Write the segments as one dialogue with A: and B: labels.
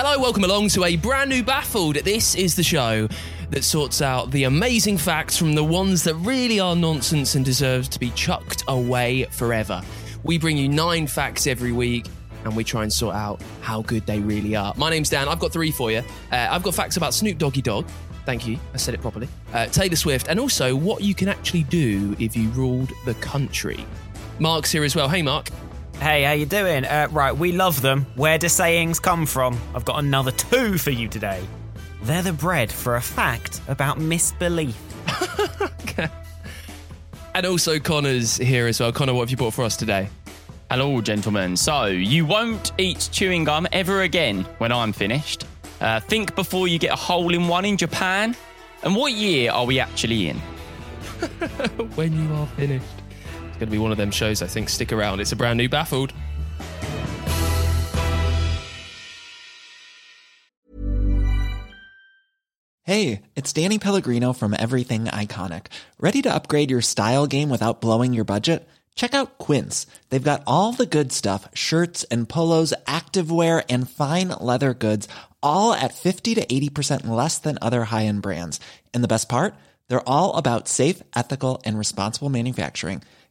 A: Hello, welcome along to a brand new Baffled. This is the show that sorts out the amazing facts from the ones that really are nonsense and deserve to be chucked away forever. We bring you nine facts every week and we try and sort out how good they really are. My name's Dan. I've got three for you. Uh, I've got facts about Snoop Doggy Dogg. Thank you. I said it properly. Uh, Taylor Swift, and also what you can actually do if you ruled the country. Mark's here as well. Hey, Mark.
B: Hey, how you doing? Uh, right, we love them. Where do sayings come from? I've got another two for you today. They're the bread for a fact about misbelief.
A: And also Connor's here as well. Connor, what have you brought for us today?
C: Hello, gentlemen. So, you won't eat chewing gum ever again when I'm finished. Uh, think before you get a hole in one in Japan. And what year are we actually in?
A: when you are finished. Going to be one of them shows, I think. Stick around. It's a brand new Baffled.
D: Hey, it's Danny Pellegrino from Everything Iconic. Ready to upgrade your style game without blowing your budget? Check out Quince. They've got all the good stuff shirts and polos, activewear, and fine leather goods, all at 50 to 80% less than other high end brands. And the best part? They're all about safe, ethical, and responsible manufacturing.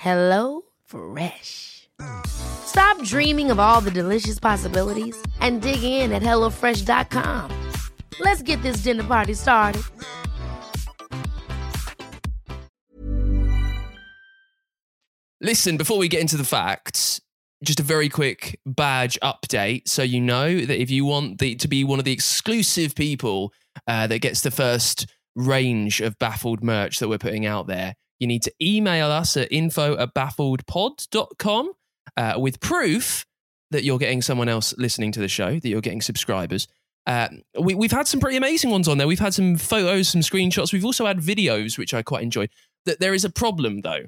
E: Hello Fresh. Stop dreaming of all the delicious possibilities and dig in at HelloFresh.com. Let's get this dinner party started.
A: Listen, before we get into the facts, just a very quick badge update so you know that if you want the, to be one of the exclusive people uh, that gets the first range of baffled merch that we're putting out there, you need to email us at info at baffledpod.com uh, with proof that you're getting someone else listening to the show, that you're getting subscribers. Uh, we, we've had some pretty amazing ones on there. We've had some photos, some screenshots. We've also had videos, which I quite enjoy. That there is a problem though.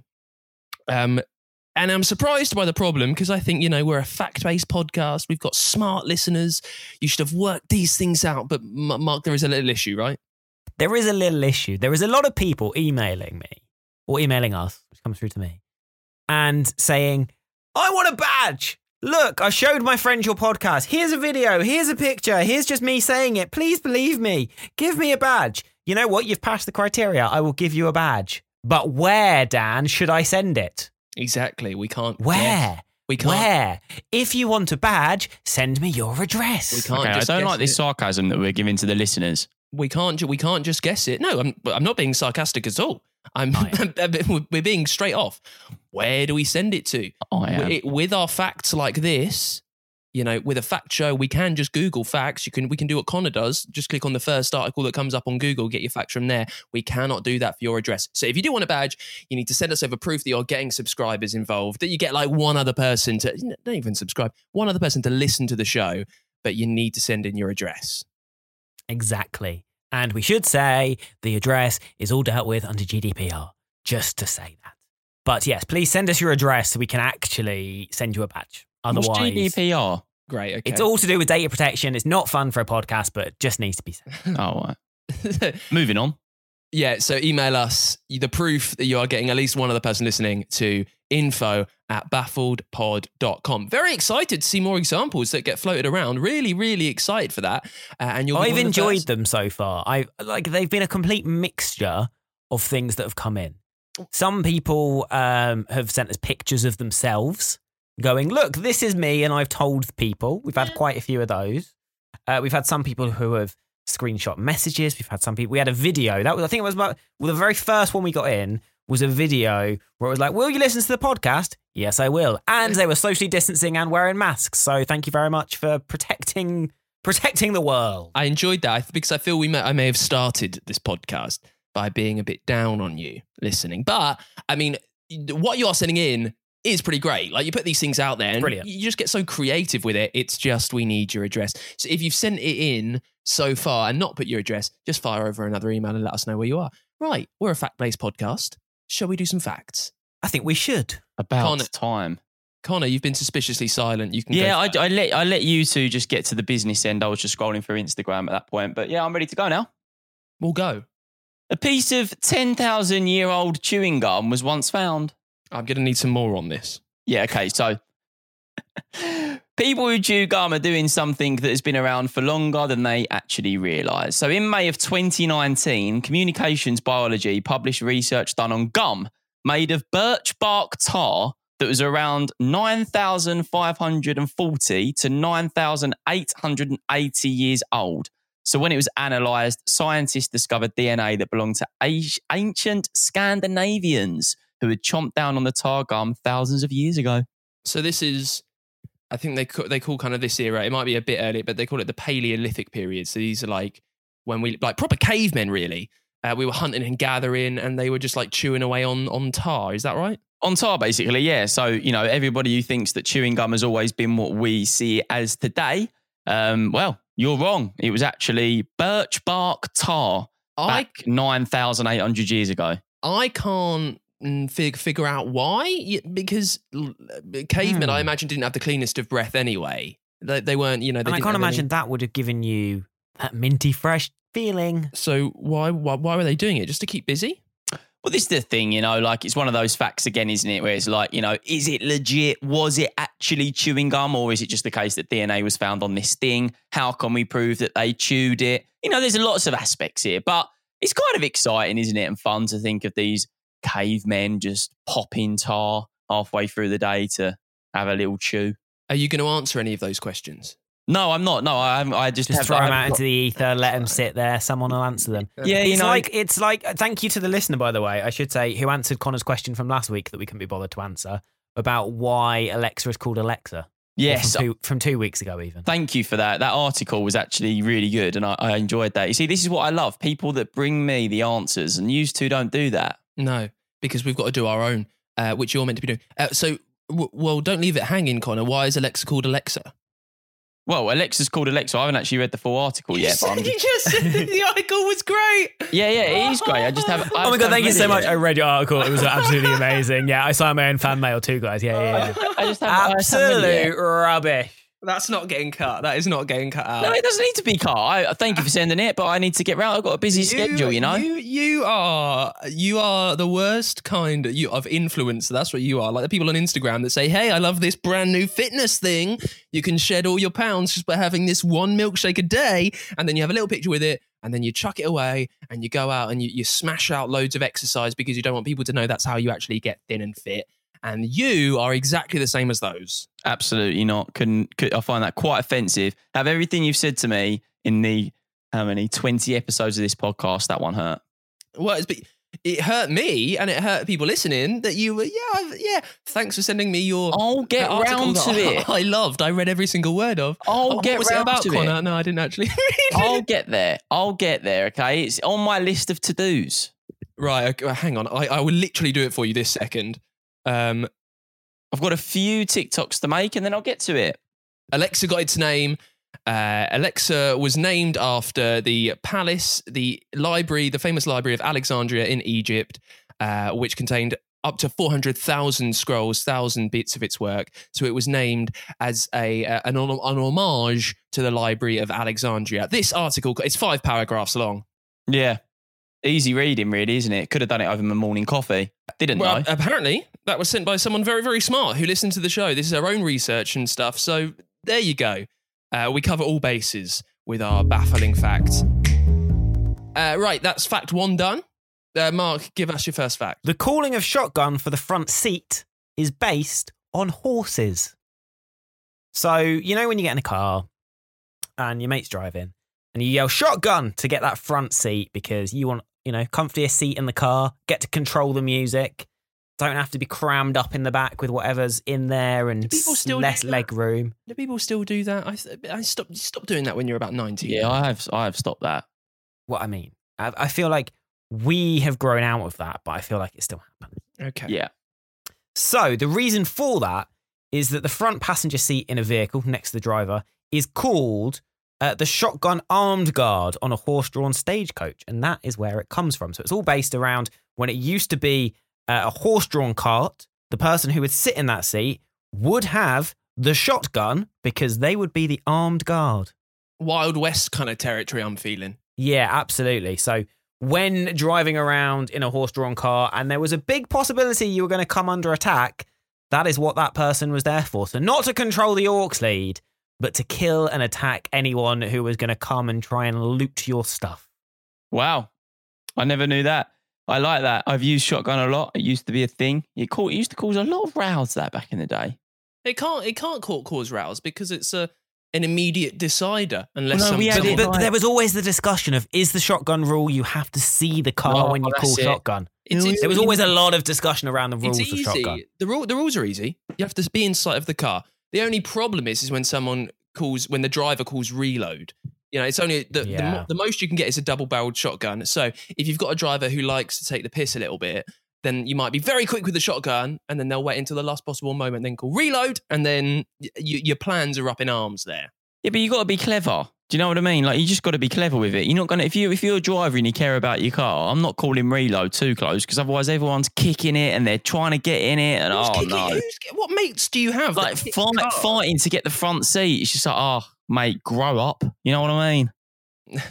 A: Um, and I'm surprised by the problem because I think, you know, we're a fact based podcast. We've got smart listeners. You should have worked these things out. But, Mark, there is a little issue, right?
B: There is a little issue. There is a lot of people emailing me or emailing us, which comes through to me, and saying, I want a badge. Look, I showed my friend your podcast. Here's a video. Here's a picture. Here's just me saying it. Please believe me. Give me a badge. You know what? You've passed the criteria. I will give you a badge. But where, Dan, should I send it?
A: Exactly. We can't.
B: Where?
A: guess. We can't.
B: Where? If you want a badge, send me your address.
A: We can't
C: Okay, I don't
A: guess
C: like this
A: it.
C: sarcasm that we're giving to the listeners.
A: we can't we can't just guess it. No, I'm I'm not being sarcastic at all. I'm we're being straight off. Where do we send it to?
C: I am.
A: Wi- with our facts like this, you know, with a fact show, we can just Google facts. You can we can do what Connor does. Just click on the first article that comes up on Google, get your facts from there. We cannot do that for your address. So if you do want a badge, you need to send us over proof that you're getting subscribers involved. That you get like one other person to don't even subscribe, one other person to listen to the show, but you need to send in your address.
B: Exactly. And we should say the address is all dealt with under GDPR, just to say that. But yes, please send us your address so we can actually send you a badge.
C: What's
B: Otherwise,
C: GDPR?
A: Great. Okay.
B: it's all to do with data protection. It's not fun for a podcast, but it just needs to be said.
C: Oh, right. moving on.
A: Yeah, so email us the proof that you are getting at least one other person listening to info at baffledpod.com. Very excited to see more examples that get floated around. Really, really excited for that. Uh, and you'll
B: I've
A: of the
B: enjoyed them so far. I like they've been a complete mixture of things that have come in. Some people um, have sent us pictures of themselves, going, "Look, this is me," and I've told people. We've had quite a few of those. Uh, we've had some people who have screenshot messages. We've had some people. We had a video that was, I think, it was about well, the very first one we got in was a video where it was like, "Will you listen to the podcast?" Yes, I will. And they were socially distancing and wearing masks. So thank you very much for protecting protecting the world.
A: I enjoyed that because I feel we may, I may have started this podcast by being a bit down on you listening. But I mean, what you are sending in is pretty great. Like you put these things out there and
B: Brilliant.
A: you just get so creative with it. It's just we need your address. So if you've sent it in so far and not put your address, just fire over another email and let us know where you are. Right, we're a fact-based podcast. Shall we do some facts?
B: I think we should.
C: About
A: Connor-
C: time.
A: Connor, you've been suspiciously silent. You can
C: Yeah,
A: go
C: I,
A: first.
C: I let I let you two just get to the business end. I was just scrolling through Instagram at that point, but yeah, I'm ready to go now.
A: we'll go.
C: A piece of ten thousand year old chewing gum was once found.
A: I'm going to need some more on this.
C: Yeah, okay, so people who chew gum are doing something that has been around for longer than they actually realise. So in May of 2019, Communications Biology published research done on gum made of birch bark tar that was around 9,540 to 9,880 years old. So when it was analysed, scientists discovered DNA that belonged to ancient Scandinavians who had chomped down on the tar gum thousands of years ago.
A: So this is, I think they call, they call kind of this era. It might be a bit early, but they call it the Paleolithic period. So these are like when we like proper cavemen, really. Uh, we were hunting and gathering, and they were just like chewing away on on tar. Is that right?
C: on tar basically yeah so you know everybody who thinks that chewing gum has always been what we see it as today um well you're wrong it was actually birch bark tar
A: I
C: back 9800 years ago
A: I can't fig- figure out why because l- cavemen, I
B: Hmm.
A: imagine, didn't have the cleanest of breath anyway. They, they weren't, you know. They
B: and I can't
A: have any-
B: imagine that would have given you that minty fresh feeling.
A: So why, why why were they doing it? Just to keep busy?
C: well this is the thing you know like it's one of those facts again isn't it where it's like you know is it legit was it actually chewing gum or is it just the case that dna was found on this thing how can we prove that they chewed it you know there's lots of aspects here but it's kind of exciting isn't it and fun to think of these cavemen just popping tar halfway through the day to have a little chew
A: Are you going to answer any of those questions?
C: no i'm not no i haven't i just,
B: Just
C: have,
B: throw
C: I
B: them
C: haven't
B: out into the ether, let them sit there. Someone will answer them.
C: yeah you
B: it's
C: know
B: like it's like thank you to the listener by the way i should say who answered connor's question from last week that we couldn't be bothered to answer about why alexa is called alexa
C: yes
B: from two, from two weeks ago even
C: Thank you for that. That article was actually really good and I, I enjoyed that. You see, this is what I love people that bring me the answers, and you two don't do that.
A: No, because we've got to do our own, uh, which you're meant to be doing. Uh, so, w- well, don't leave it hanging, Connor. Why is Alexa called Alexa?
C: Well, Alexa's called Alexa. I haven't actually read the full article yet. But I'm
A: you
C: just,
A: just said the article was great.
C: yeah, yeah, it is great. I just have. I
B: Oh my god, thank you so much.
C: yet.
B: I read your article. It was absolutely amazing. Yeah, I saw my own fan mail too, guys. Yeah, yeah, yeah.
C: I just I just haven't read it yet.
B: Absolute rubbish.
A: That's not getting cut. That is not getting cut out.
C: No, it doesn't need to be cut. I thank you for sending it, but I need to get round. I've got a busy schedule, you know.
A: You, you are you are the worst kind you of influencer. That's what you are. Like the people on Instagram that say, "Hey, I love this brand new fitness thing. You can shed all your pounds just by having this one milkshake a day." And then you have a little picture with it, and then you chuck it away, and you go out and you, you smash out loads of exercise because you don't want people to know that's how you actually get thin and fit. And you are exactly the same as those.
C: Absolutely not. Couldn't. I find that quite offensive. Have everything you've said to me in the how many twenty episodes of this podcast? That one hurt.
A: Well, it's, be- it hurt me, and it hurt people listening that you were. Yeah, I've, yeah. Thanks for sending me your.
C: I'll get round to it.
A: I loved. I read every single word of.
C: I'll
A: Oh,
C: get
A: what was it
C: round
A: about,
C: to
A: Connor?
C: it.
A: No, I didn't actually read
C: I'll get there. I'll get there. Okay, it's on my list of to dos.
A: Right, okay, hang on. I, I will literally do it for you this second. Um,
C: I've got a few TikToks to make, and then I'll get to it.
A: Alexa got its name. Uh, Alexa was named after the palace, the library, the famous library of Alexandria in Egypt, uh, which contained up to 400,000 scrolls, 1,000 bits of its work. So it was named as a uh, an, an homage to the Library of Alexandria. This article, it's five paragraphs long.
C: Yeah, easy reading, really, isn't it? Could have done it over my morning coffee. Didn't
A: Well,
C: know.
A: apparently that was sent by someone very, very smart who listened to the show. This is our own research and stuff. So there you go. Uh, we cover all bases with our baffling facts. Uh, right, that's fact one done. Uh, Mark, give us your first fact.
B: The calling of shotgun for the front seat is based on horses. So, you know, when you get in a car and your mate's driving and you yell shotgun to get that front seat because you want, you know, comfier seat in the car, get to control the music, don't have to be crammed up in the back with whatever's in there and
A: people still
B: less leg room.
A: Do people still do that? I, I stopped, stop doing that when you're about 90.
C: yeah, I have. I have stopped that.
B: What I mean, I, I feel like we have grown out of that, but I feel like it still happens.
A: Okay.
C: Yeah.
B: So the reason for that is that the front passenger seat in a vehicle next to the driver is called uh, the shotgun armed guard on a horse-drawn stagecoach, and that is where it comes from. So it's all based around when it used to be uh, a horse-drawn cart. The person who would sit in that seat would have the shotgun because they would be the armed guard.
A: Wild West kind of territory. I'm feeling.
B: Yeah, absolutely. So when driving around in a horse-drawn car, and there was a big possibility you were going to come under attack, that is what that person was there for. So not to control the orcs lead, but to kill and attack anyone who was going to come and try and loot your stuff.
C: Wow. I never knew that. I like that. I've used shotgun a lot. It used to be a thing. It, ca- it used to cause a lot of rows that back in the day.
A: It can't. It can't ca- cause rows because it's a an immediate decider unless
C: Well, no, we had
B: But,
C: it
B: but there was always the discussion of is the shotgun rule you have to see the car
A: Oh,
B: when you call
A: it.
B: shotgun?
A: It's, it's,
B: There was always a lot of discussion around the rules
A: it's
B: of shotgun.
A: The rule, the rules are easy. You have to be inside of the car. The only problem is, is when someone calls, when the driver calls reload. You know, it's only the, the,
B: Yeah.
A: mo- the most you can get is a double-barreled shotgun. So if you've got a driver who likes to take the piss a little bit, then you might be very quick with the shotgun, and then they'll wait until the last possible moment, then call reload, and then y- your plans are up in arms there.
C: Yeah, but you got to be clever. Do you know what I mean? Like you just got to be clever with it. You're not gonna if you if you're a driver and you care about your car. I'm not calling reload too close because otherwise everyone's kicking it and they're trying to get in it and
A: Who's
C: oh
A: kicking-
C: no,
A: who's what mates do you have?
C: like fight, fighting to get the front seat. It's just like oh mate, grow up. You know what I mean?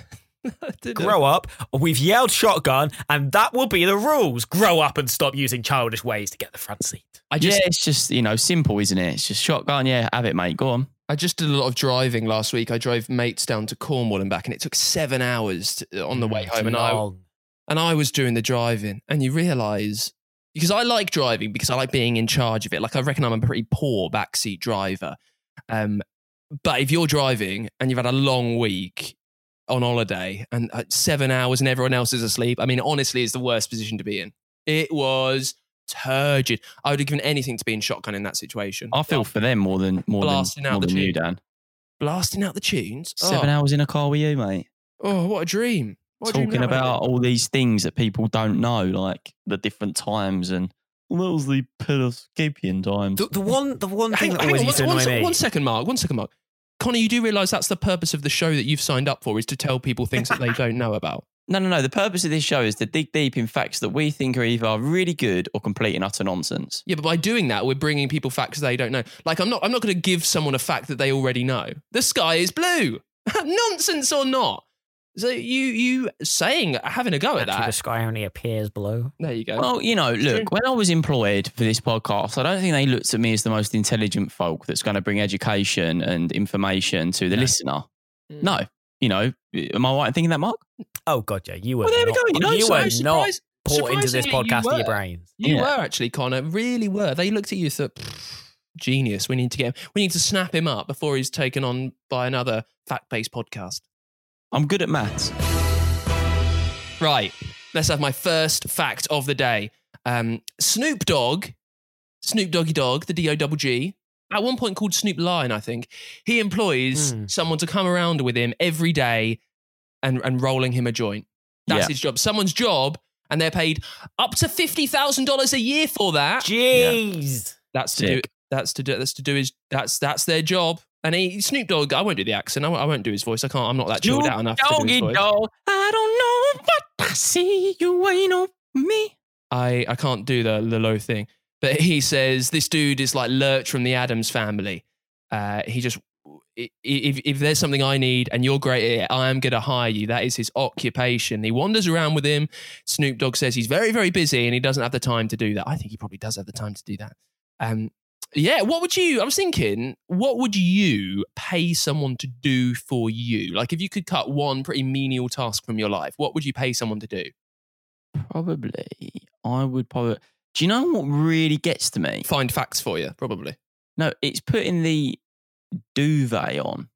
A: I don't know.
B: Grow up. We've yelled shotgun, and that will be the rules. Grow up and stop using childish ways to get the front seat.
A: I just
C: yeah, it's just you know simple, isn't it? It's just shotgun. Yeah, have it, mate. Go on.
A: I just did a lot of driving last week. I drove mates down to Cornwall and back, and it took seven hours to, on the way home. And I and I was doing the driving, and you realise because I like driving because I like being in charge of it. Like I reckon I'm a pretty poor backseat driver. Um, but if you're driving and you've had a long week on holiday and uh, seven hours and everyone else is asleep, I mean, honestly, it's the worst position to be in. It was turgid. I would have given anything to be in shotgun in that situation.
C: I feel for them more than more
A: Blasting
C: than
A: out
C: more
A: the
C: than you. Dan.
A: blasting out the tunes.
C: Seven
A: oh,
C: hours in a car with you, mate.
A: Oh, what a dream! What a dream
C: Talking
A: would have
C: about all these things that people don't know, like the different times and well, that was the Pedoskapian times.
B: The, the one, the one thing
A: Hang,
B: that
A: hang
B: always
A: on,
B: used
A: one,
B: annoy
A: one, one second, Mark. One second, Mark. Connor, you do realise that's the purpose of the show that you've signed up for is to tell people things that they don't know about.
C: No, no, no. The purpose of this show is to dig deep in facts that we think are either really good or complete and utter nonsense.
A: Yeah, but by doing that, we're bringing people facts they don't know. Like, I'm not. I'm not going to give someone a fact that they already know. The sky is blue. Nonsense or not? So you you saying having a go at
B: Actually, the sky only appears blue.
A: There you go.
C: Well, you know, look, when I was employed for this podcast, I don't think they looked at me as the most intelligent folk that's going to bring education and information to the
A: No.
C: listener.
A: Mm.
C: No, you know, am I right in thinking that, Mark?
B: Oh god, yeah, you were.
C: Well, there we
B: not,
C: go, you know,
B: you
C: so
B: were not
A: surprise-
B: put into this
A: surprisingly, you
B: podcast with your brains.
A: You
C: Yeah.
A: were actually, Connor. Really were. They looked at you and thought, genius. We need to get him. We need to snap him up before he's taken on by another fact-based podcast.
C: I'm good at maths.
A: Right. Let's have my first fact of the day. Um, Snoop Dogg, Snoop Doggy Dogg, the D O double G, at one point called Snoop Lion, I think. He employs
B: Hmm.
A: someone to come around with him every day and, and rolling him a joint. That's
C: Yeah.
A: his job. Someone's job, and they're paid up to fifty thousand dollars a year for that.
B: Jeez.
A: That's to do. That's to do. That's to do his. That's that's their job. And he, Snoop Dogg, I won't do the accent. I won't, I won't do his voice. I can't. I'm not that chilled out enough to do his
C: Doggy
A: voice.
C: dog. I don't know what I see. You ain't on me.
A: I I can't do the the low thing. But he says this dude is like Lurch from the Addams family. Uh, he just if if there's something I need and you're great at it, I am going to hire you. That is his occupation. He wanders around with him. Snoop Dogg says he's very very busy and he doesn't have the time to do that. I think he probably does have the time to do that. Um, yeah. What would you? I was thinking, what would you pay someone to do for you? Like if you could cut one pretty menial task from your life, what would you pay someone to do?
C: Probably. I would probably. Do you know what really gets to me?
A: Find facts for you, probably.
C: No, it's putting the duvet on.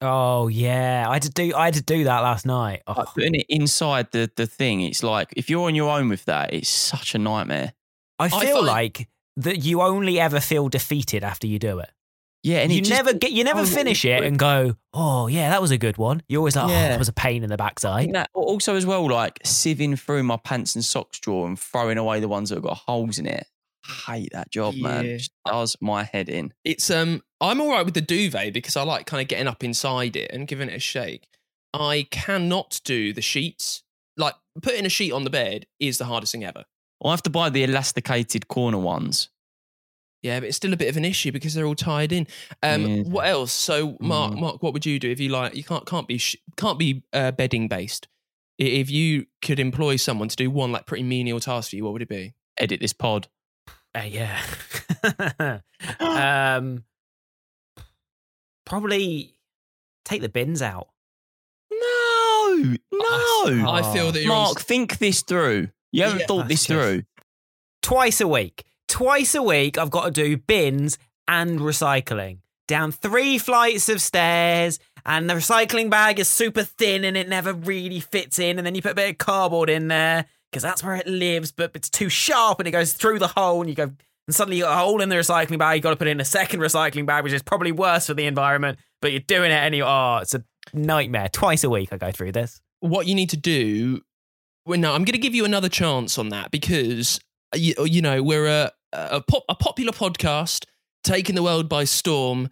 B: Oh yeah, I had to do. I had to do that last night. Oh,
C: Like putting it inside the, the thing. It's like if you're on your own with that, it's such a nightmare.
B: I feel
A: find-
B: like that you only ever feel defeated after you do it.
C: Yeah, and
B: you
C: just-
B: never get. You never
C: oh,
B: finish it and go, "Oh yeah, that was a good one." You're always like, "Oh, that was a pain in the backside."
C: that also as well, like sieving through my pants and socks drawer and throwing away the ones that have got holes in it. hate that job, man.
A: Yeah.
C: It does my head in.
A: It's um I'm all right with the duvet because I like kind of getting up inside it and giving it a shake. I cannot do the sheets. Like putting a sheet on the bed is the hardest thing ever.
C: I have to buy the elasticated corner ones.
A: Yeah, but it's still a bit of an issue because they're all tied in. Um,
C: Yeah.
A: what else? So, Mark,
C: Mm.
A: Mark, what would you do if you like? You can't can't be sh- can't be uh, bedding based. If you could employ someone to do one like pretty menial task for you, what would it be?
C: Edit this pod.
B: Uh, yeah. um, probably take the bins out.
C: No, no.
A: I feel that you're on
C: Mark, think this through. You haven't
A: Yeah,
C: thought this
B: just-
C: through.
B: Twice a week. Twice a week, I've got to do bins and recycling. Down three flights of stairs, and the recycling bag is super thin and it never really fits in. And then you put a bit of cardboard in there because that's where it lives, but it's too sharp and it goes through the hole. And you go, and suddenly you got a hole in the recycling bag. You got to put in a second recycling bag, which is probably worse for the environment, but you're doing it anyway. Oh, it's a nightmare. Twice a week, I go through this.
A: what you need to do. Well, no, I'm going to give you another chance on that because uh, you, you know we're a a, pop, a popular podcast taking the world by storm,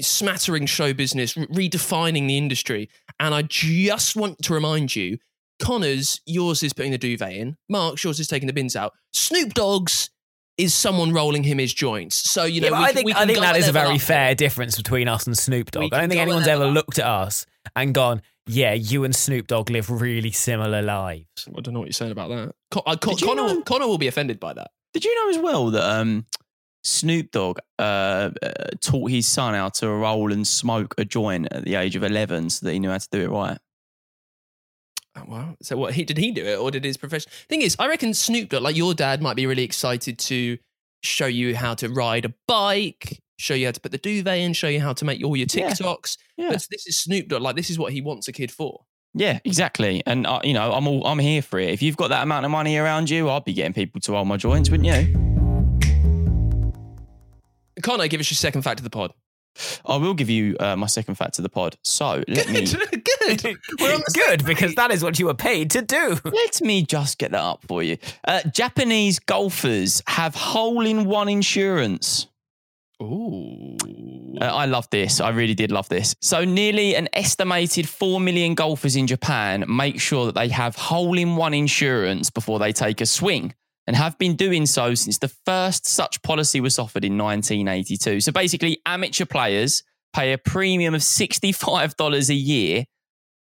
A: smattering show business, re- redefining the industry, and I just want to remind you, Connor's yours is putting the duvet in, Mark's yours is taking the bins out, Snoop Dogg's is someone rolling him his joints. So you know,
B: Yeah,
A: we
B: I think
A: we
B: I think that is a very fair difference between us and Snoop Dogg. I don't think anyone's ever
A: up.
B: looked at us and gone, "Yeah, you and Snoop Dogg live really similar lives."
A: I don't know what you're saying about that. Con- I- Con- Connor,
C: know-
A: will, Connor will be offended by that.
C: Did you know as well that um, Snoop Dogg uh, uh, taught his son how to roll and smoke a joint at the age of 11 so that he knew how to do it right?
A: Oh, wow. So what he did he do it or did his profession? Thing is, I reckon Snoop Dogg, like your dad, might be really excited to show you how to ride a bike, show you how to put the duvet in, show you how to make all your
C: Yeah.
A: TikToks.
C: Yeah.
A: But this is Snoop Dogg. Like this is what he wants a kid for.
C: Yeah, exactly. And uh, you know, I'm all I'm here for it. If you've got that amount of money around you, I'd be getting people to roll my joints, wouldn't you?
A: Can't I give us your second fact of the pod?
C: I will give you uh, my second fact to the pod. So let me
A: Good. Good. We're on the
B: Good because that is what you were paid to do.
C: let me just get that up for you. Uh, Japanese golfers have hole-in-one insurance.
A: Ooh.
C: Uh, I love this. I really did love this. So, nearly an estimated 4 million golfers in Japan make sure that they have hole in one insurance before they take a swing and have been doing so since the first such policy was offered in 1982. So, basically, amateur players pay a premium of $65 a year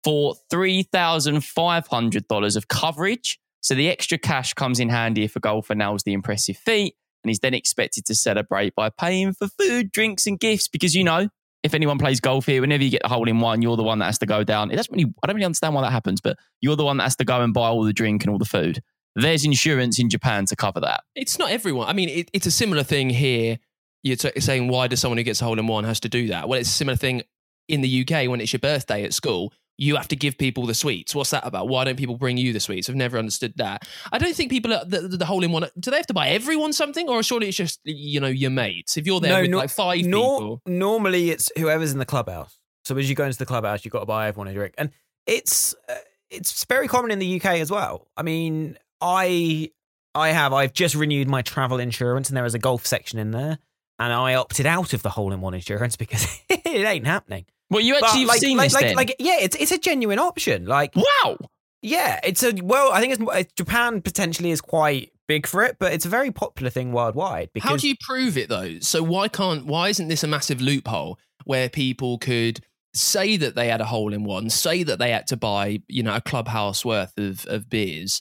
C: for $3,500 of coverage. So, the extra cash comes in handy if a golfer nails the impressive feat and he's then expected to celebrate by paying for food, drinks, and gifts. Because you know, if anyone plays golf here, whenever you get the hole in one, you're the one that has to go down. It doesn't really, I don't really understand why that happens, but you're the one that has to go and buy all the drink and all the food. There's insurance in Japan to cover that.
A: It's not everyone. I mean, it, it's a similar thing here. You're t- saying why does someone who gets a hole in one has to do that? Well, it's a similar thing in the UK when it's your birthday at school. You have to give people the sweets. What's that about? Why don't people bring you the sweets? I've never understood that. I don't think people are, the, the, the hole in one. Do they have to buy everyone something, or surely it's just you know your mates? If you're there with
B: nor-
A: like five
B: nor-
A: people,
B: Normally, it's whoever's in the clubhouse. So as you go into the clubhouse, you've got to buy everyone a drink, and it's uh, it's very common in the UK as well. I mean, I I have I've just renewed my travel insurance, and there is a golf section in there, and I opted out of the hole in one insurance because it ain't happening.
C: Well, you actually
B: like,
C: seen
B: like,
C: this
B: like,
C: then.
B: like, yeah, it's it's a genuine option. Like,
C: wow.
B: yeah, it's a well, I think it's uh, Japan potentially is quite big for it, but it's a very popular thing worldwide. Because
A: how do you prove it though? So why can't? Why isn't this a massive loophole where people could say that they had a hole in one, say that they had to buy you know a clubhouse worth of of beers,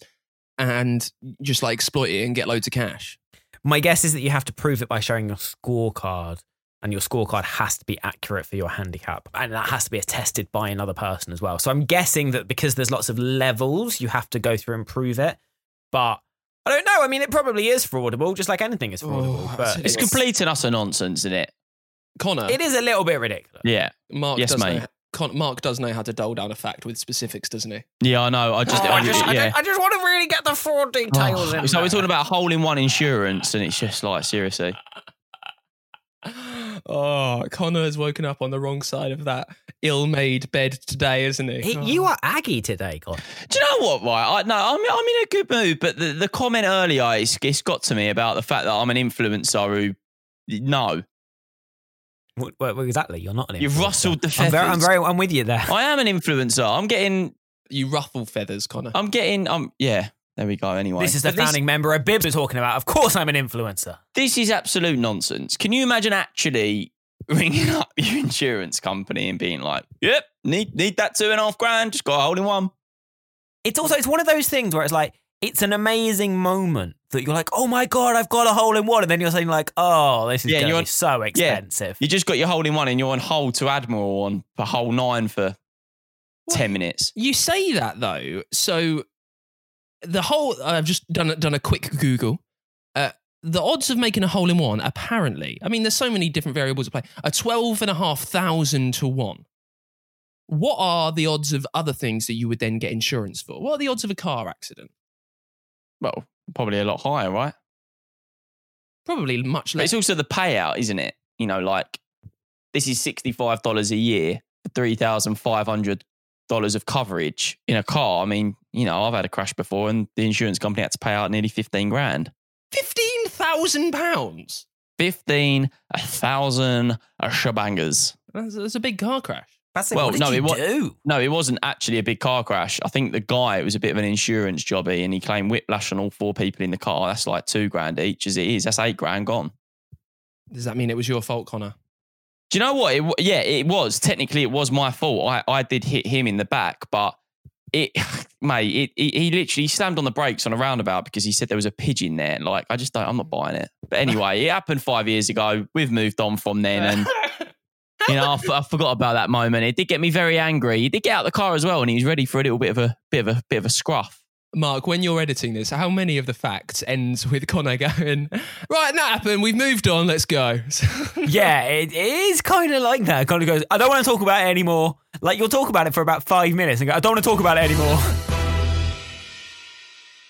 A: and just like exploit it and get loads of cash?
B: My guess is that you have to prove it by showing your scorecard, and your scorecard has to be accurate for your handicap, and that has to be attested by another person as well. So I'm guessing that because there's lots of levels, you have to go through and prove it. But I don't know. I mean, it probably is fraudable, just like anything is oh, fraudable.
A: Oh,
B: but
C: It's complete and utter nonsense, isn't it?
A: Connor,
B: It is a little bit ridiculous.
C: Yeah.
A: Mark
C: Yes,
A: does
C: mate.
A: Know, Con- Mark does know how to dull down a fact with specifics, doesn't he?
C: Yeah, I know. I just,
B: Oh,
C: I,
B: I, just, I,
C: yeah.
B: just, I just want to really get the fraud details oh, in.
C: so we're talking about hole in one insurance, and it's just like seriously.
A: Oh, Connor has woken up on the wrong side of that ill-made bed today, isn't he?
B: He-
A: Oh.
B: You are Aggie today, God.
C: Do you know what? Right, I, no, I'm I'm in a good mood. But the, the comment earlier, it's, it's got to me about the fact that I'm an influencer who. No,
B: What, what- what exactly? You're not an.
C: You've
B: influencer.
C: rustled the
B: I'm very, I'm very, I'm with you there.
C: I am an influencer. I'm getting.
A: you ruffle feathers, Connor.
C: I'm getting. Um. Yeah. There we go. Anyway,
B: This is the
C: But
B: founding member of Bibs we're talking about. Of course, I'm an influencer.
C: This is absolute nonsense. Can you imagine actually ringing up your insurance company and being like, "Yep, need need that two and a half grand. Just got a hole in one."
B: It's also it's one of those things where it's like it's an amazing moment that you're like, oh my god, I've got a hole in one, and then you're saying like, oh, this is
C: Yeah,
B: going to
C: you're-
B: be so expensive.
C: You just got your hole in one and you're on hold to Admiral on for hole nine for ten minutes.
A: You say that though, so the whole I've just done a- done a quick Google. Uh, the odds of making a hole in one, apparently, I mean, there's so many different variables at play. Are twelve and a half thousand to one. What are the odds of other things that you would then get insurance for? What are the odds of a car accident?
C: Well, probably a lot higher, right?
A: Probably much
C: But
A: less.
C: it's also the payout, isn't it? You know, like this is sixty-five dollars a year for three thousand five hundred dollars of coverage in a car. I mean, you know, I've had a crash before, and the insurance company had to pay out nearly fifteen grand.
A: Fifteen thousand pounds.
C: Fifteen a thousand a shabangers.
A: That's, that's a big car crash.
B: That's.
C: Well,
B: what did
C: no,
B: you
C: it wa-
B: do?
C: No, it wasn't actually a big car crash. I think the guy, it was a bit of an insurance jobby, and he claimed whiplash on all four people in the car. That's like two grand each, as it is. That's eight grand gone.
A: Does that mean it was your fault, Connor?
C: Do you know what? It, yeah, it was. Technically, it was my fault. I, I did hit him in the back, but it, mate, it, he literally slammed on the brakes on a roundabout because he said there was a pigeon there. Like, I just don't, I'm not buying it. But anyway, it happened five years ago. We've moved on from then. And, you know, I, f- I forgot about that moment. It did get me very angry. He did get out of the car as well, and he was ready for a little bit of a, bit of a, bit of a scruff.
A: Mark, when you're editing this, how many of the facts ends with Connor going, right, that happened, we've moved on, let's go?
B: yeah, it, it is kind of like that. Kind of goes, I don't want to talk about it anymore. Like you'll talk about it for about five minutes and go, I don't want to talk about it anymore.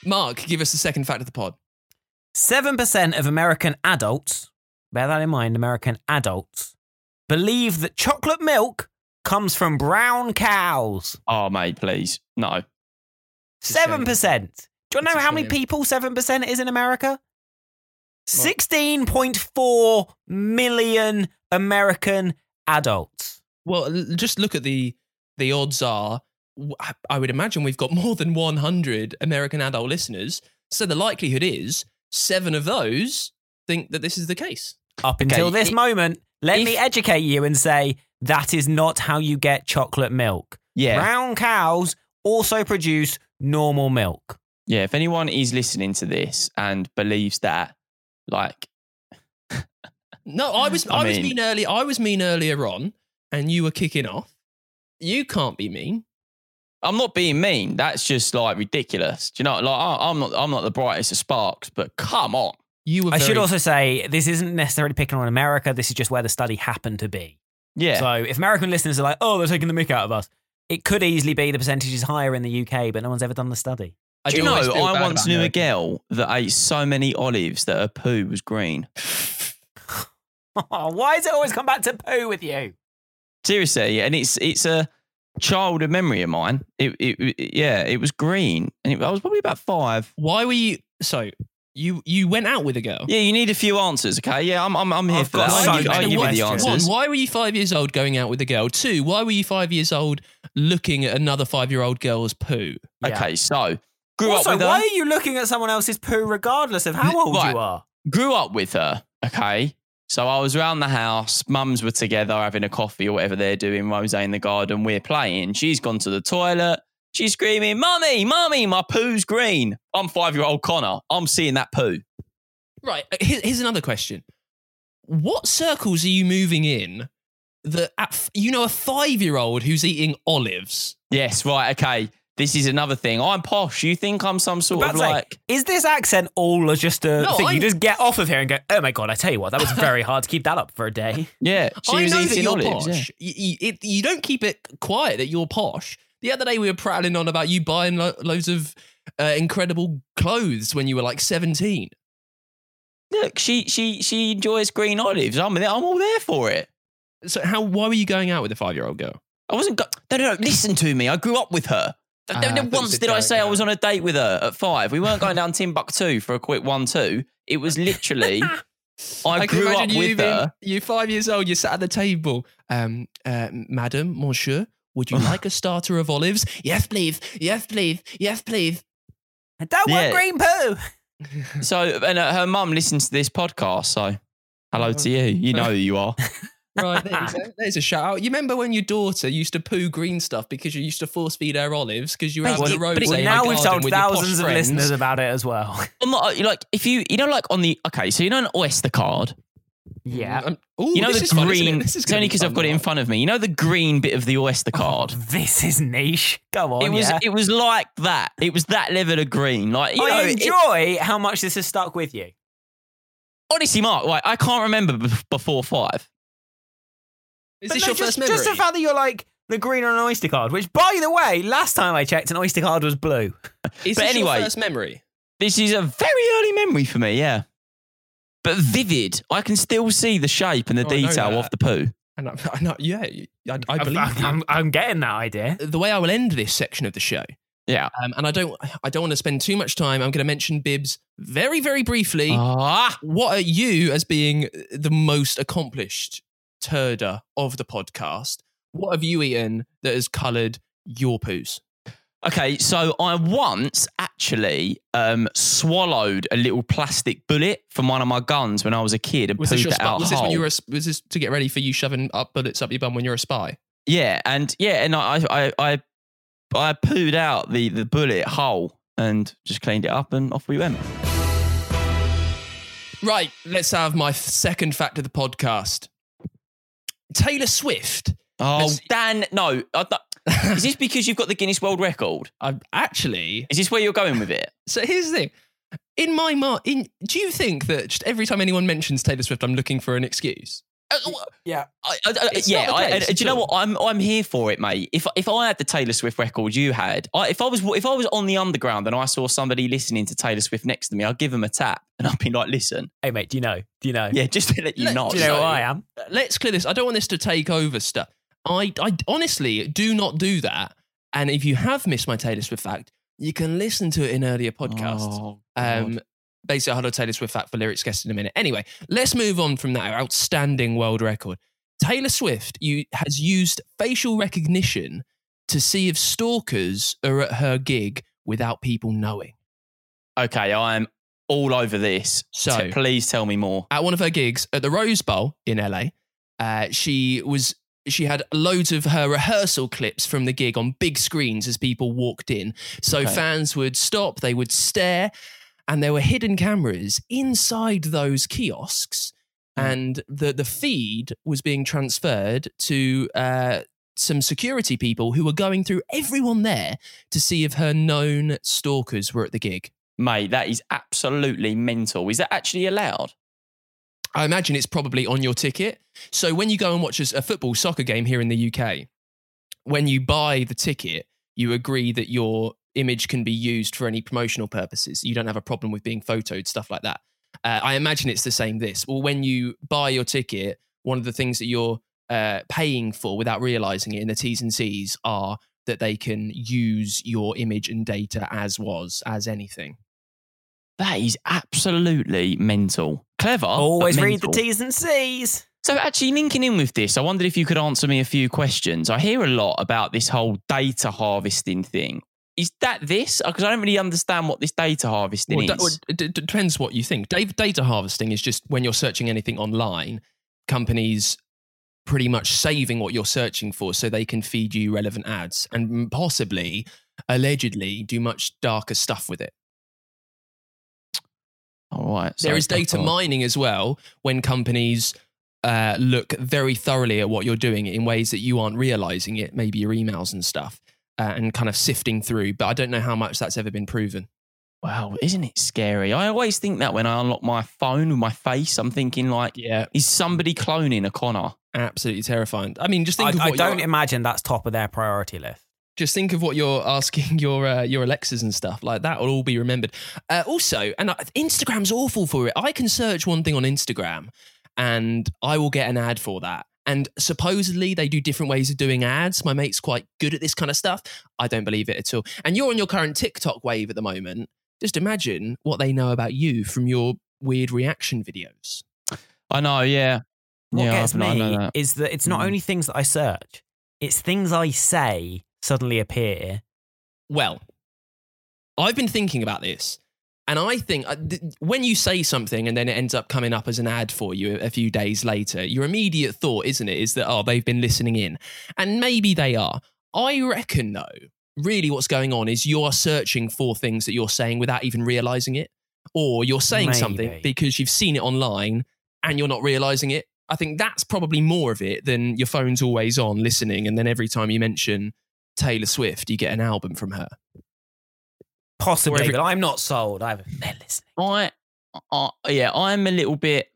A: Mark, give us the second fact of the pod.
B: Seven percent of American adults, bear that in mind, American adults believe that chocolate milk comes from brown cows.
C: Oh, mate, please. No.
B: Seven percent. Do you
A: It's
B: know how many people seven percent is in America? Sixteen point four million American adults.
A: Well, just look at the the odds are. I would imagine we've got more than 100 American adult listeners. So the likelihood is seven of those think that this is the case.
B: Up until this
C: i-
B: moment, let
C: if-
B: me educate you and say that is not how you get chocolate milk.
C: Yeah.
B: Brown cows also produce normal milk.
C: Yeah. If anyone is listening to this and believes that, like,
A: No, I was I,
C: I
A: was
C: mean-
A: mean earlier. I was mean earlier on, and you were kicking off. You can't be mean.
C: I'm not being mean. That's just like ridiculous. Do you know? Like, I- I'm not. I'm not the brightest of sparks, but come on.
A: You were.
B: I should also say this isn't necessarily picking on America. This is just where the study happened to be.
C: Yeah.
B: So if American listeners are like, oh, they're taking the mick out of us, it could easily be the percentage is higher in the UK, but no one's ever done the study.
A: I
C: Do you know? I once
A: about
C: knew a girl that ate so many olives that her poo was green.
B: Why does it always come back to poo with you?
C: Seriously, and it's it's a childhood memory of mine. It, it, it- yeah, it was green, and it, I was probably about five.
A: Why were you? So you you went out with a girl.
C: Yeah, you need a few answers, okay? Yeah, I'm I'm, I'm here
B: I've
C: for that.
B: so
C: I'll give, I'll give you the
B: questions.
A: One,
C: answers.
A: why were you five years old going out with a girl? Two, why were you five years old looking at another five year old girl's poo?
B: Yeah.
C: Okay, so grew
B: also,
C: up with her.
B: why are you looking at someone else's poo regardless of how old
C: Right.
B: you are?
C: grew up with her. Okay. So I was around the house, mums were together having a coffee or whatever they're doing, Rose in the garden, we're playing. She's gone to the toilet. She's screaming, Mummy, Mummy, my poo's green. I'm five year old Connor. I'm seeing that poo.
A: Right. uh, here's another question. What circles are you moving in that at, you know a five year old who's eating olives?
C: Yes, right, okay. This is another thing. I'm posh. You think I'm some sort
B: About
C: of
B: to say,
C: like
B: is this accent all just a
A: No,
B: thing?
A: I'm-
B: You just get off of here and go, oh my God, I tell you what, that was very hard to keep that up for a day.
C: Yeah. She
A: I
C: was
A: know that
C: eating
A: you're
C: olives. yeah.
A: You, you, it, you don't keep it quiet that you're posh. The other day we were prattling on about you buying lo- loads of uh, incredible clothes when you were like 17.
C: look, she she she enjoys green olives. I'm I'm all there for it.
A: So how? Why were you going out with a five-year-old girl?
C: I wasn't. Go- no, no, no. Listen to me. I grew up with her.
A: Ah,
C: Never
A: I thought
C: once
A: you said
C: did I
A: going
C: say I was on a date with her at five. We weren't going down Timbuktu for a quick one-two. It was literally. I,
A: can
C: grew up
A: imagine you
C: with
A: being-
C: her.
A: You're five years old. You sat at the table. Um, uh, madam, monsieur, would you like a starter of olives? Yes, please. Yes, please. Yes, please.
B: I don't want green poo.
C: So, and uh, her mum listens to this podcast. So, hello to you. You know who you are.
A: Right, there you go. There's a shout out. You remember when your daughter used to poo green stuff because you used to force feed her olives because you were out on
C: it-
A: the road.
C: but it-
B: Well, now we've told
A: with your posh
B: thousands of
A: friends.
B: listeners about it as well.
C: I'm not, like, if you, you know, like on the, okay, so you know an Oyster card?
B: Yeah.
A: Um, ooh,
C: You know
A: this
C: the
A: is fun, it?
C: green,
A: This is
C: it's only
A: be
C: because I've got it in front of me. You know the green bit of the Oyster card?
B: Oh, this is niche. Go on.
C: it was,
B: yeah.
C: it was like that. It was that level of green. Like, you know,
B: I
C: it-
B: enjoy how much this has stuck with you.
C: honestly, Mark, like, I can't remember b- before five.
A: Is
B: But
A: this
B: no,
A: your
B: just,
A: first memory?
B: Just the fact that you're like the green on an Oyster card, which, by the way, last time I checked, an Oyster card was blue.
A: Is
C: But
A: this
C: anyway-
A: your first memory?
C: This is a very early memory for me, yeah. But vivid. I can still see the shape and the
A: Oh,
C: detail of the poo.
A: And I, I know, yeah, I, I believe
B: I'm,
A: you.
B: I'm, I'm getting that idea.
A: the way I will end this section of the show.
C: Yeah.
A: Um, and I don't, I don't want to spend too much time. I'm going to mention Bibs very, very briefly.
C: Ah,
A: what are you as being the most accomplished turder of the podcast? What have you eaten that has coloured your poos?
C: Okay, so I once actually um, swallowed a little plastic bullet from one of my guns when I was a kid and
A: Was this your
C: it out
A: Was this when you were? A, was this to get ready for you shoving up bullets up your bum when you're a spy?
C: Yeah, and yeah, and I I I, I pooed out the the bullet hole and just cleaned it up and off we went.
A: Right. Let's have my second fact of the podcast. Taylor Swift.
C: Oh, Dan, no. Is this because you've got the Guinness World Record?
A: I'm actually.
C: Is this where you're going with it?
A: So here's the thing. In my mind, in do you think that just every time anyone mentions Taylor Swift, I'm looking for an excuse?
C: Uh,
B: Yeah.
C: I, I, I, yeah, I, do you know what? I'm I'm here for it, mate. If if I had the Taylor Swift record you had, I, if I was if I was on the underground and I saw somebody listening to Taylor Swift next to me, I'd give them a tap and I'd be like, "Listen,
B: Hey, mate, do you know? Do you know?
C: yeah, just to let you
A: Let-
C: know."
B: Do you know
A: So-
B: who I am?
A: let's clear this. I don't want this to take over stuff. I, I honestly do not do that. And if you have missed my Taylor Swift fact, you can listen to it in earlier podcasts.
C: Oh,
A: um, basically, I'll Taylor Swift fact for lyrics guest in a minute. Anyway, let's move on from that outstanding world record. Taylor Swift you, has used facial recognition to see if stalkers are at her gig without people knowing.
C: okay, I'm all over this.
A: So-
C: please tell me more.
A: at one of her gigs at the Rose Bowl in LA. Uh, she was she had loads of her rehearsal clips from the gig on big screens as people walked in. So
C: Okay.
A: fans would stop, they would stare, and there were hidden cameras inside those kiosks,
C: Hmm.
A: and the the feed was being transferred to. Uh, some security people who were going through everyone there to see if her known stalkers were at the gig.
C: Mate, that is absolutely mental. Is that actually allowed?
A: I imagine it's probably on your ticket. So when you go and watch a a football soccer game here in the UK, when you buy the ticket, you agree that your image can be used for any promotional purposes. You don't have a problem with being photoed, stuff like that. Uh, I imagine it's the same this. Well, when you buy your ticket, one of the things that you're uh, paying for without realizing it in the T's and C's are that they can use your image and data as was, as anything.
C: That is absolutely mental. Clever. but
B: Always read the. T's and C's.
C: So, actually, linking in with this, I wondered if you could answer me a few questions. I hear a lot about this whole data harvesting thing. Is that this? Because I don't really understand what this data harvesting
A: Well,
C: is.
A: it d- d- depends what you think. Data, data harvesting is just when you're searching anything online, companies pretty much saving what you're searching for so they can feed you relevant ads and possibly, allegedly, do much darker stuff with it.
C: All right.
A: there
C: so-
A: is data mining as well when companies uh, look very thoroughly at what you're doing in ways that you aren't realizing it, maybe your emails and stuff, uh, and kind of sifting through. But I don't know how much that's ever been proven.
C: Wow, isn't it scary? I always think that when I unlock my phone with my face, I'm thinking like,
A: Yeah,
C: is somebody cloning a Connor?
A: absolutely terrifying. I mean, just think
B: I,
A: of
B: I don't
A: you're-
B: imagine that's top of their priority list.
A: Just think of what you're asking your uh, your Alexas and stuff like that. Will all be remembered. Uh, also, and uh, Instagram's awful for it. I can search one thing on Instagram, and I will get an ad for that. And supposedly they do different ways of doing ads. My mate's quite good at this kind of stuff. I don't believe it at all. And you're on your current TikTok wave at the moment. Just imagine what they know about you from your weird reaction videos.
C: I know, yeah.
B: What
C: yeah,
B: gets
C: I- I know
B: me
C: that.
B: is that it's not
C: Mm.
B: only things that I search; it's things I say suddenly appear.
A: Well, I've been thinking about this, and I think uh, when you say something and then it ends up coming up as an ad for you a few days later, your immediate thought, isn't it, is that, oh, they've been listening in. And maybe they are. I reckon, though, really what's going on is you're searching for things that you're saying without even realizing it, or you're saying something because you've seen it online and you're not realizing it. I think that's probably more of it than your phone's always on listening, and then every time you mention Taylor Swift, you get an album from her.
B: Possibly,
A: every-
B: but I'm not sold. I've they're listening.
C: I, I, yeah, I'm a little bit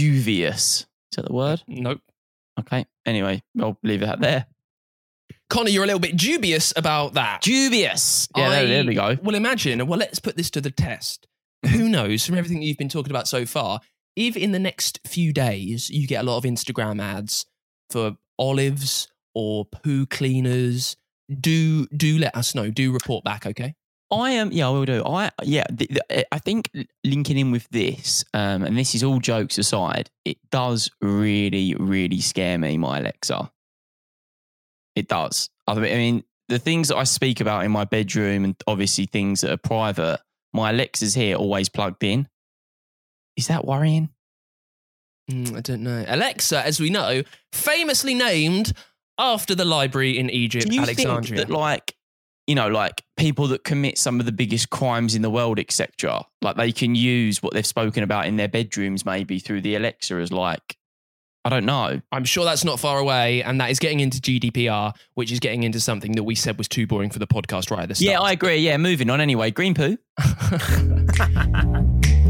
C: dubious. Is that the word?
A: Nope.
C: Okay. Anyway, I'll leave it at there.
A: Connor, you're a little bit dubious about that.
C: Dubious. Yeah, there, there we go.
A: Well, imagine, well, let's put this to the test. Who knows, from everything you've been talking about so far, if in the next few days you get a lot of Instagram ads for olives or poo cleaners, do do let us know. Do report back, okay?
C: I am. yeah, I will do. I yeah, the, the, I think linking in with this, um, and this is all jokes aside, it does really, really scare me. My Alexa, it does. I mean, the things that I speak about in my bedroom, and obviously things that are private, my Alexa's here always plugged in. Is that worrying?
A: Mm, I don't know. Alexa, as we know, famously named after the library in Egypt,
C: Do you
A: Alexandria.
C: think that like you know like people that commit some of the biggest crimes in the world etc like they can use what they've spoken about in their bedrooms maybe through the alexa as like i don't know.
A: I'm sure that's not far away, and that is getting into GDPR, which is getting into something that we said was too boring for the podcast right at the start.
C: yeah i agree. Yeah moving on anyway. Green poo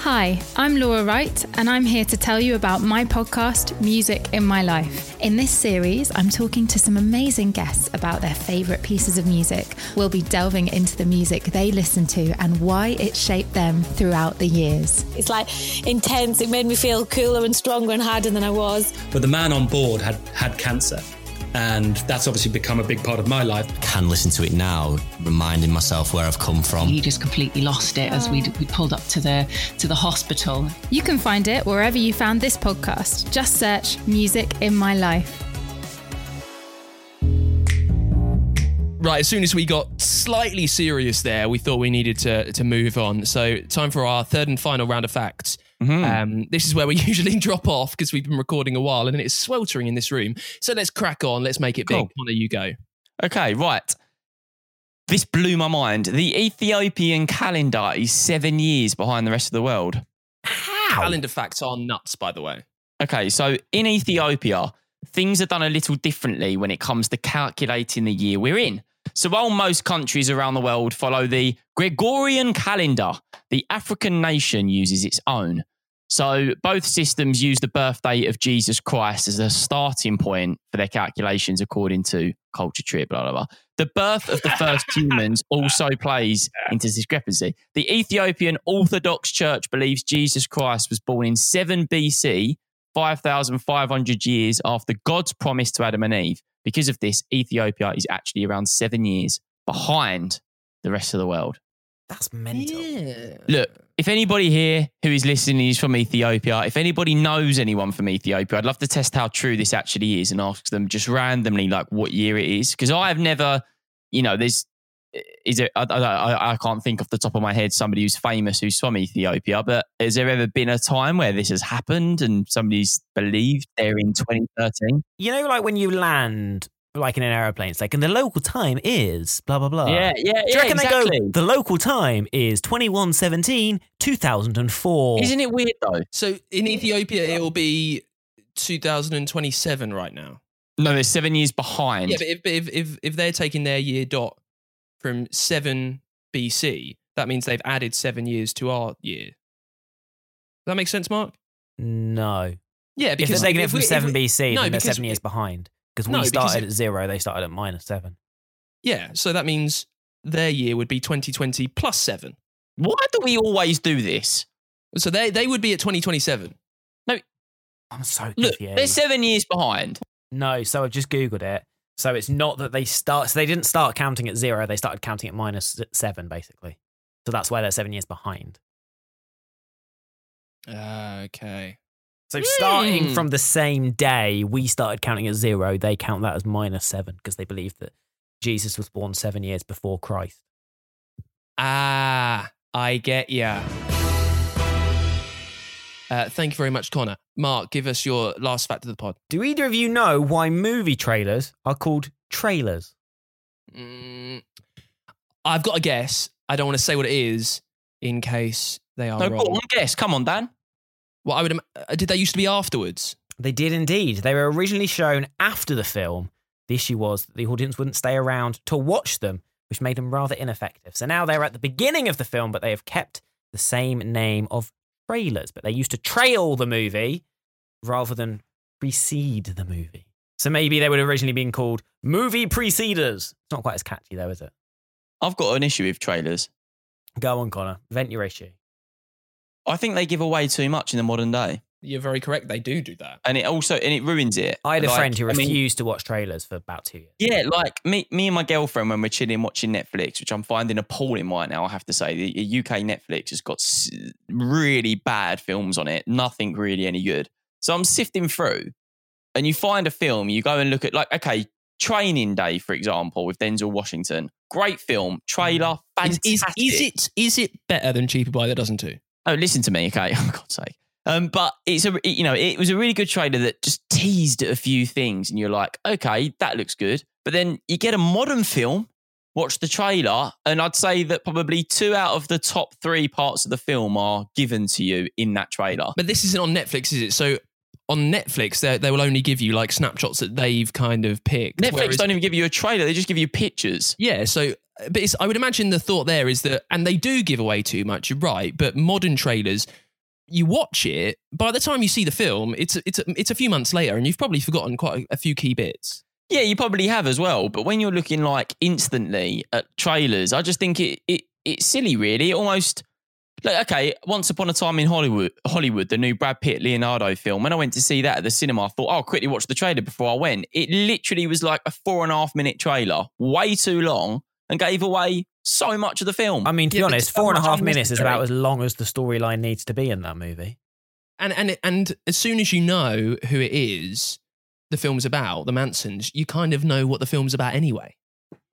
F: Hi, I'm Laura Wright, and I'm here to tell you about my podcast, Music in My Life. In this series, I'm talking to some amazing guests about their favourite pieces of music. We'll be delving into the music they listen to and why it shaped them throughout the years.
G: It's like intense. It made me feel cooler and stronger and harder than I was.
H: But the man on board had had cancer. And that's obviously become a big part of my life.
I: Can listen to it now, reminding myself where I've come from.
J: He just completely lost it as we we pulled up to the to the hospital.
F: You can find it wherever you found this podcast. Just search Music in My Life.
A: Right, as soon as we got slightly serious there, we thought we needed to to move on. So, time for our third and final round of facts. Um, this is where we usually drop off because we've been recording a while and it's sweltering in this room. So let's crack on. Let's make it big.
C: Cool.
A: Connor, you go.
C: okay right this blew my mind the ethiopian calendar is seven years behind the rest of the world How?
A: Calendar facts are nuts, by the way.
C: Okay, so in Ethiopia, things are done a little differently when it comes to calculating the year we're in. So while most countries around the world follow the Gregorian calendar, the African nation uses its own. So both systems use the birth date of Jesus Christ as a starting point for their calculations according to culture tree, blah, blah, blah. The birth of the first humans also plays into this discrepancy. The Ethiopian Orthodox Church believes Jesus Christ was born in 7 BC, 5,500 years after God's promise to Adam and Eve. Because of this, Ethiopia is actually around seven years behind the rest of the world.
B: That's mental.
C: Look, if anybody here who is listening is from Ethiopia, if anybody knows anyone from Ethiopia, I'd love to test how true this actually is and ask them just randomly like what year it is. Because I've never, you know, there's is it? I, I, I can't think off the top of my head somebody who's famous who's from Ethiopia. But has there ever been a time where this has happened and somebody's believed they're in 2013?
B: You know, like when you land, like in an aeroplane, it's like, and the local time is blah blah blah.
C: Yeah, yeah,
B: Do you
C: yeah,
B: reckon
C: exactly.
B: they go? The local time is twenty one seventeen two thousand and four.
C: Isn't it weird though?
A: So in Ethiopia, it will be 2027 right now.
C: No, they're seven years behind.
A: Yeah, but if, if, if, if they're taking their year dot from 7 BC, that means they've added seven years to our year. Does that make sense, Mark?
B: No.
A: Yeah,
B: If
A: because
B: they're taking
A: if
B: it from
A: we-
B: seven
A: we-
B: BC,
A: no,
B: then they're seven years behind. Because we
A: No, because
B: started
A: it-
B: at zero, they started at minus seven.
A: Yeah, so that means their year would be 2020 plus seven.
C: Why do we always do this?
A: So they they would be at 2027.
B: No, I'm so
C: Look, they're seven years behind.
B: No, so I've just googled it. So it's not that they start. So they didn't start counting at zero. They started counting at minus seven, basically. So that's why they're seven years behind.
A: Uh, okay.
B: So starting
A: Hmm.
B: from the same day we started counting at zero, they count that as minus seven because they believe that Jesus was born seven years before Christ.
A: Ah, I get ya. Uh, thank you very much, Connor. Mark, give us your last fact of the pod.
B: Do either of you know why movie trailers are called trailers?
A: Mm, I've got a guess. I don't want to say what it is in case they are
C: No,
A: wrong.
C: go on, guess. Come on, Dan.
A: Well, I would. Uh, did they used to be afterwards?
B: They did indeed. They were originally shown after the film. The issue was that the audience wouldn't stay around to watch them, which made them rather ineffective. So now they're at the beginning of the film, but they have kept the same name of trailers. But they used to trail the movie rather than precede the movie. So maybe they would have originally been called movie preceders. It's not quite as catchy though, is it?
C: I've got an issue with trailers.
B: Go on, Connor. Vent your issue.
C: I think they give away too much in the modern day,
A: You're very correct. They do do that.
C: and it also and it ruins it.
B: I had a
C: Like,
B: friend who
C: I mean,
B: refused to watch trailers for about two years.
C: Yeah, like me, me and my girlfriend when we're chilling watching Netflix, which I'm finding appalling right now. I have to say, the UK Netflix has got really bad films on it. Nothing really any good. So I'm sifting through, and you find a film. You go and look at like okay, Training Day, for example, with Denzel Washington. Great film, trailer, mm.
A: Is,
C: fantastic.
A: is, is it is it better than Cheaper by the Dozen Two?
C: Oh, listen to me, okay? Oh, God's sake. Um, but it's a you know it was a really good trailer that just teased a few things, and you're like, okay, that looks good. But then you get a modern film, watch the trailer, and I'd say that probably two out of the top three parts of the film are given to you in that trailer.
A: But this isn't on Netflix, is it? So on Netflix, they they will only give you like snapshots that they've kind of picked.
C: Netflix
A: whereas-
C: don't even give you a trailer; they just give you pictures.
A: Yeah, so but it's, I would imagine the thought there is that, and they do give away too much. You're right, but modern trailers, you watch it. By the time you see the film, it's it's it's a few months later, and you've probably forgotten quite a, a few key bits.
C: Yeah, you probably have as well. But when you're looking like instantly at trailers, I just think it, it it's silly, really. It almost like okay, Once Upon a Time in Hollywood, Hollywood, the new Brad Pitt Leonardo film. When I went to see that at the cinema, I thought, oh, I'll quickly watch the trailer before I went. It literally was like a four and a half minute trailer, way too long, and gave away so much of the film.
B: I mean, to
A: Yeah,
B: be
A: but
B: honest,
A: so
B: four and a half minutes is about as long as the storyline needs to be in that movie.
A: And and and as soon as you know who it is, the film's about the Mansons, you kind of know what the film's about anyway.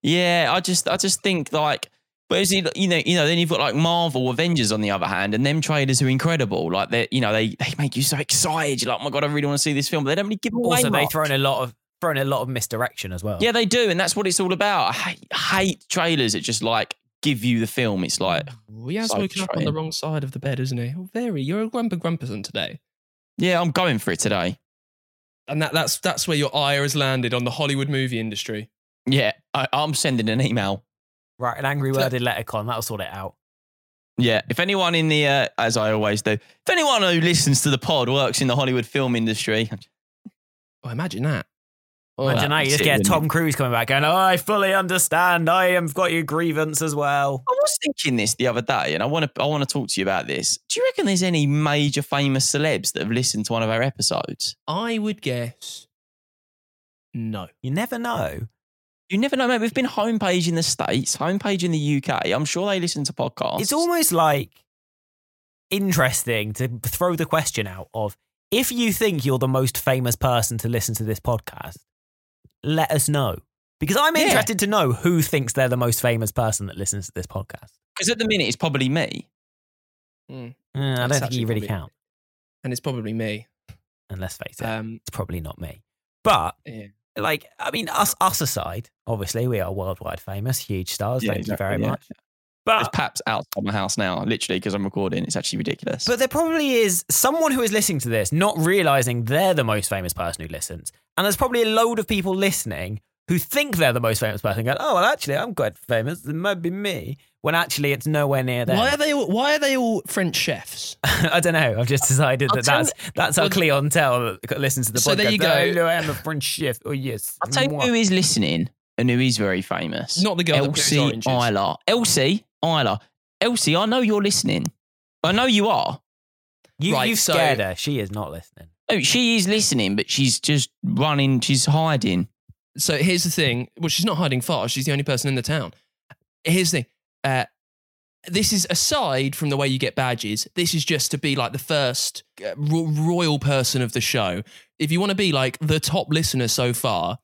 C: Yeah, I just I just think like but is it, you know, you know, then you've got like Marvel Avengers on the other hand, and them trailers are incredible. Like they, you know, they they make you so excited. You're like, oh my god, I really want to see this film. But they don't really give away.
B: Also, they throw in a lot of throw in a lot of misdirection as well.
C: Yeah, they do, and that's what it's all about. I hate, hate trailers that just like give you the film. It's like
A: we he has
C: so
A: woken up on the wrong side of the bed, isn't he? Oh, very. You're a grumper grumperson today.
C: Yeah, I'm going for it today.
A: And that, that's that's where your ire has landed on the Hollywood movie industry.
C: Yeah, I, I'm sending an email.
B: Right, an angry worded letter con. That'll sort it out.
C: Yeah, if anyone in the, uh, as I always do, if anyone who listens to the pod works in the Hollywood film industry,
A: Oh, imagine that. Oh,
B: Imagine that. You just get Tom Cruise coming back going, oh, I fully understand. I have got your grievance as well.
C: I was thinking this the other day, and I want to, I want to talk to you about this. Do you reckon there's any major famous celebs that have listened to one of our episodes?
A: I would guess no.
B: You never know.
C: You never know, mate. We've been homepage in the States, homepage in the UK. I'm sure they listen to podcasts.
B: It's almost like interesting to throw the question out of if you think you're the most famous person to listen to this podcast, let us know. Because I'm
C: Yeah.
B: interested to know who thinks they're the most famous person that listens to this podcast.
C: because at the minute it's probably me.
B: Uh, I don't think you really
A: probably-
B: count.
A: And it's probably me.
B: And let's face it,
A: Um,
B: it's probably not me. But
A: yeah.
B: like, I mean, us us aside, obviously we are worldwide famous, huge stars.
C: Yeah,
B: thank you very
C: yeah.
B: much.
C: There's
B: But
C: Paps outside my house now, literally, because I'm recording. It's actually ridiculous.
B: but there probably is someone who is listening to this, not realizing they're the most famous person who listens, and there's probably a load of people listening who think they're the most famous person. Going, oh well, actually, I'm quite famous. It might be me. When actually, it's nowhere near there.
A: Why are they all, why are they all French chefs?
B: I don't know. I've just decided
A: I'll
B: that
A: tell
B: that's that's our
A: well,
B: clientele that listens to the
A: So
B: podcast.
A: So there you go.
B: Hello, oh, I am a French chef. Oh yes.
C: I'll tell you who is listening and who is very famous.
A: Not the girl
C: Elsie
A: oranges.
C: Isla. Elsie Isla. Elsie, I know you're listening. I know you are.
B: You,
A: Right,
B: you've
A: so-
B: scared her. She is not listening.
C: Oh, she is listening, but she's just running. She's hiding.
A: So here's the thing. Well, she's not hiding far. She's the only person in the town. Here's the thing. Uh, this is aside from the way you get badges. This is just to be like the first uh, ro- royal person of the show. If you want to be like the top listener so far,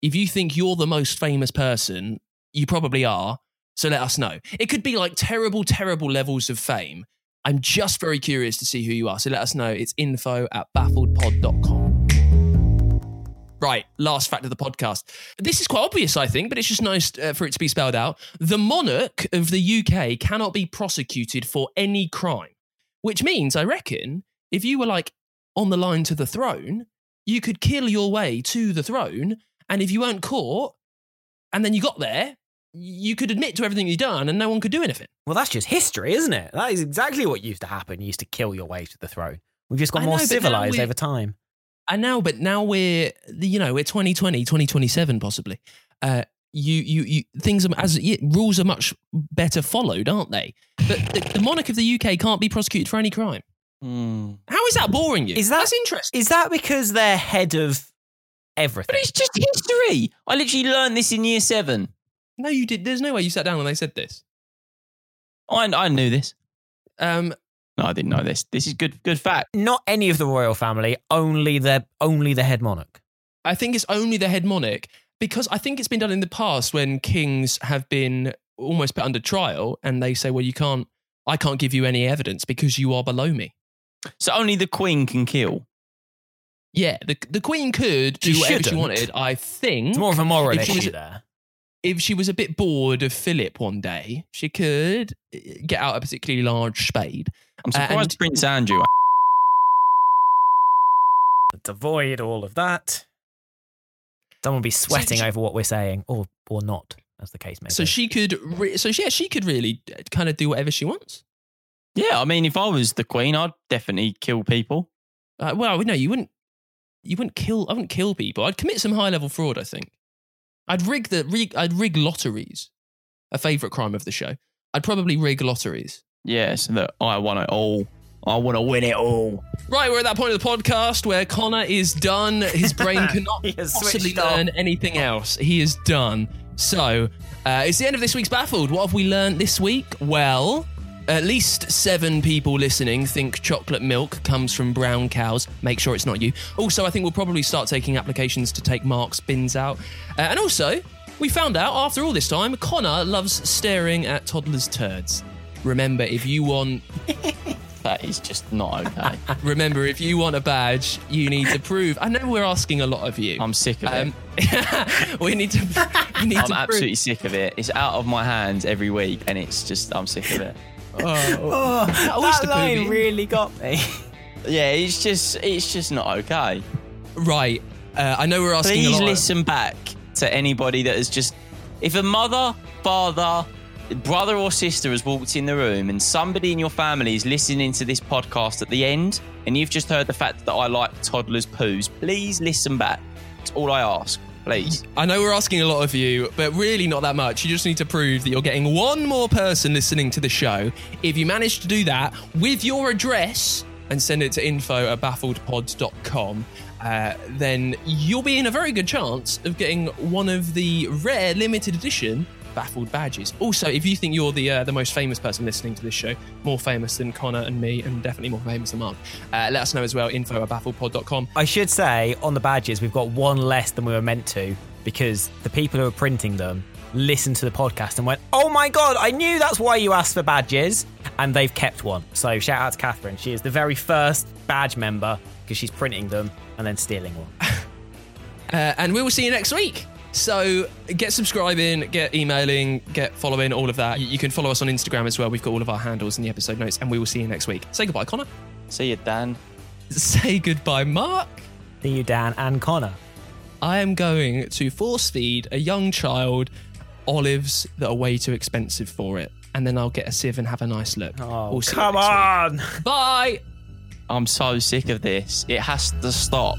A: if you think you're the most famous person, you probably are. So let us know. It could be like terrible, terrible levels of fame. I'm just very curious to see who you are. So let us know. It's info at baffledpod.com. Right, last fact of the podcast. This is quite obvious, I think, but it's just nice uh, for it to be spelled out. The monarch of the UK cannot be prosecuted for any crime, which means, I reckon, if you were like on the line to the throne, you could kill your way to the throne. And if you weren't caught and then you got there, you could admit to everything you'd done and no one could do anything.
B: Well, that's just history, isn't it? That is exactly what used to happen. You used to kill your way to the throne. We've just got
A: I
B: more
A: know,
B: civilized over time.
A: I know, but now we're you know we're 2020, 2027 possibly. Uh, you you you things are as yeah, rules are much better followed, aren't they? But the, the monarch of the UK can't be prosecuted for any crime. How is that boring you?
B: Is that
A: That's interesting?
B: Is that because they're head of everything?
C: But it's just history. I literally learned this in year seven.
A: No, you did. There's no way you sat down and they said this.
C: I, I knew this.
A: Um,
C: No, I didn't know this. This is good. Good fact.
B: Not any of the royal family. Only the only the head monarch.
A: I think it's only the head monarch because I think it's been done in the past when kings have been almost put under trial and they say, well, you can't, I can't give you any evidence because you are below me.
C: So only the queen can kill.
A: Yeah, the the queen could do
B: She
A: whatever she
B: shouldn't.
A: wanted. I think
B: It's more of a moral issue there.
A: If she was a bit bored of Philip one day, she could uh, get out a particularly large spade.
C: I'm
A: Uh,
C: surprised
A: and-
C: Prince Andrew.
B: To avoid all of that, someone will be sweating
A: she-
B: over what we're saying, or or not, as the case may
A: So
B: be.
A: So she could, re- so yeah, she could really kind of do whatever she wants.
C: Yeah, I mean, if I was the queen, I'd definitely kill people.
A: Uh, well, no, you wouldn't. You wouldn't kill. I wouldn't kill people. I'd commit some high level fraud. I think. I'd rig the rig. I'd rig lotteries. A favorite crime of the show. I'd probably rig lotteries.
C: Yes, that I want it all. I want to win it all.
A: Right, we're at that point of the podcast where Connor is done. His brain cannot possibly
B: switched off.
A: learn anything else. He is done. So, uh, it's the end of this week's Baffled. What have we learned this week? Well, at least seven people listening think chocolate milk comes from brown cows. Make sure it's not you. Also, I think we'll probably start taking applications to take Mark's bins out. Uh, and also, we found out after all this time, Connor loves staring at toddlers' turds. Remember, if you want
C: That is just not okay.
A: Remember, if you want a badge, you need to prove. I know we're asking a lot of you.
C: I'm sick of
A: Um, we need to. We need
C: I'm
A: to
C: absolutely
A: prove.
C: sick of it. It's out of my hands every week, and it's just I'm sick of it.
A: Oh,
B: Oh,
A: I wish
B: that
A: the
B: line
A: Poogie-
B: really got me.
C: Yeah, it's just it's just not okay.
A: Right. Uh, I know we're asking a
C: Please
A: lot.
C: listen back to anybody that has just. If a mother, father, brother, or sister has walked in the room and somebody in your family is listening to this podcast at the end and you've just heard the fact that I like toddlers' poos, please listen back. It's all I ask. Please.
A: I know we're asking a lot of you, but really not that much. You just need to prove that you're getting one more person listening to the show. If you manage to do that with your address and send it to info at baffledpods.com, uh, then you'll be in a very good chance of getting one of the rare limited edition baffled badges. Also, if you think you're the uh, the most famous person listening to this show, more famous than Connor and me, and definitely more famous than Mark, uh, let us know as well. Info at baffledpod.com.
B: I should say on the badges, we've got one less than we were meant to because the people who are printing them listened to the podcast and went, Oh my God, I knew that's why you asked for badges. And they've kept one. So shout out to Catherine. She is the very first badge member because she's printing them and then stealing one.
A: Uh, and we will see you next week. So get subscribing, get emailing, get following, all of that. You you can follow us on Instagram as well. We've got all of our handles in the episode notes, and we will see you next week. Say goodbye, Connor.
C: See you, Dan.
A: Say goodbye, Mark.
B: See you, Dan and Connor.
A: I am going to force feed a young child olives that are way too expensive for it. And then I'll get a sieve and have a nice look.
B: Oh,
A: We'll
B: come
A: next week.
B: on.
A: Bye.
C: I'm so sick of this. It has to stop.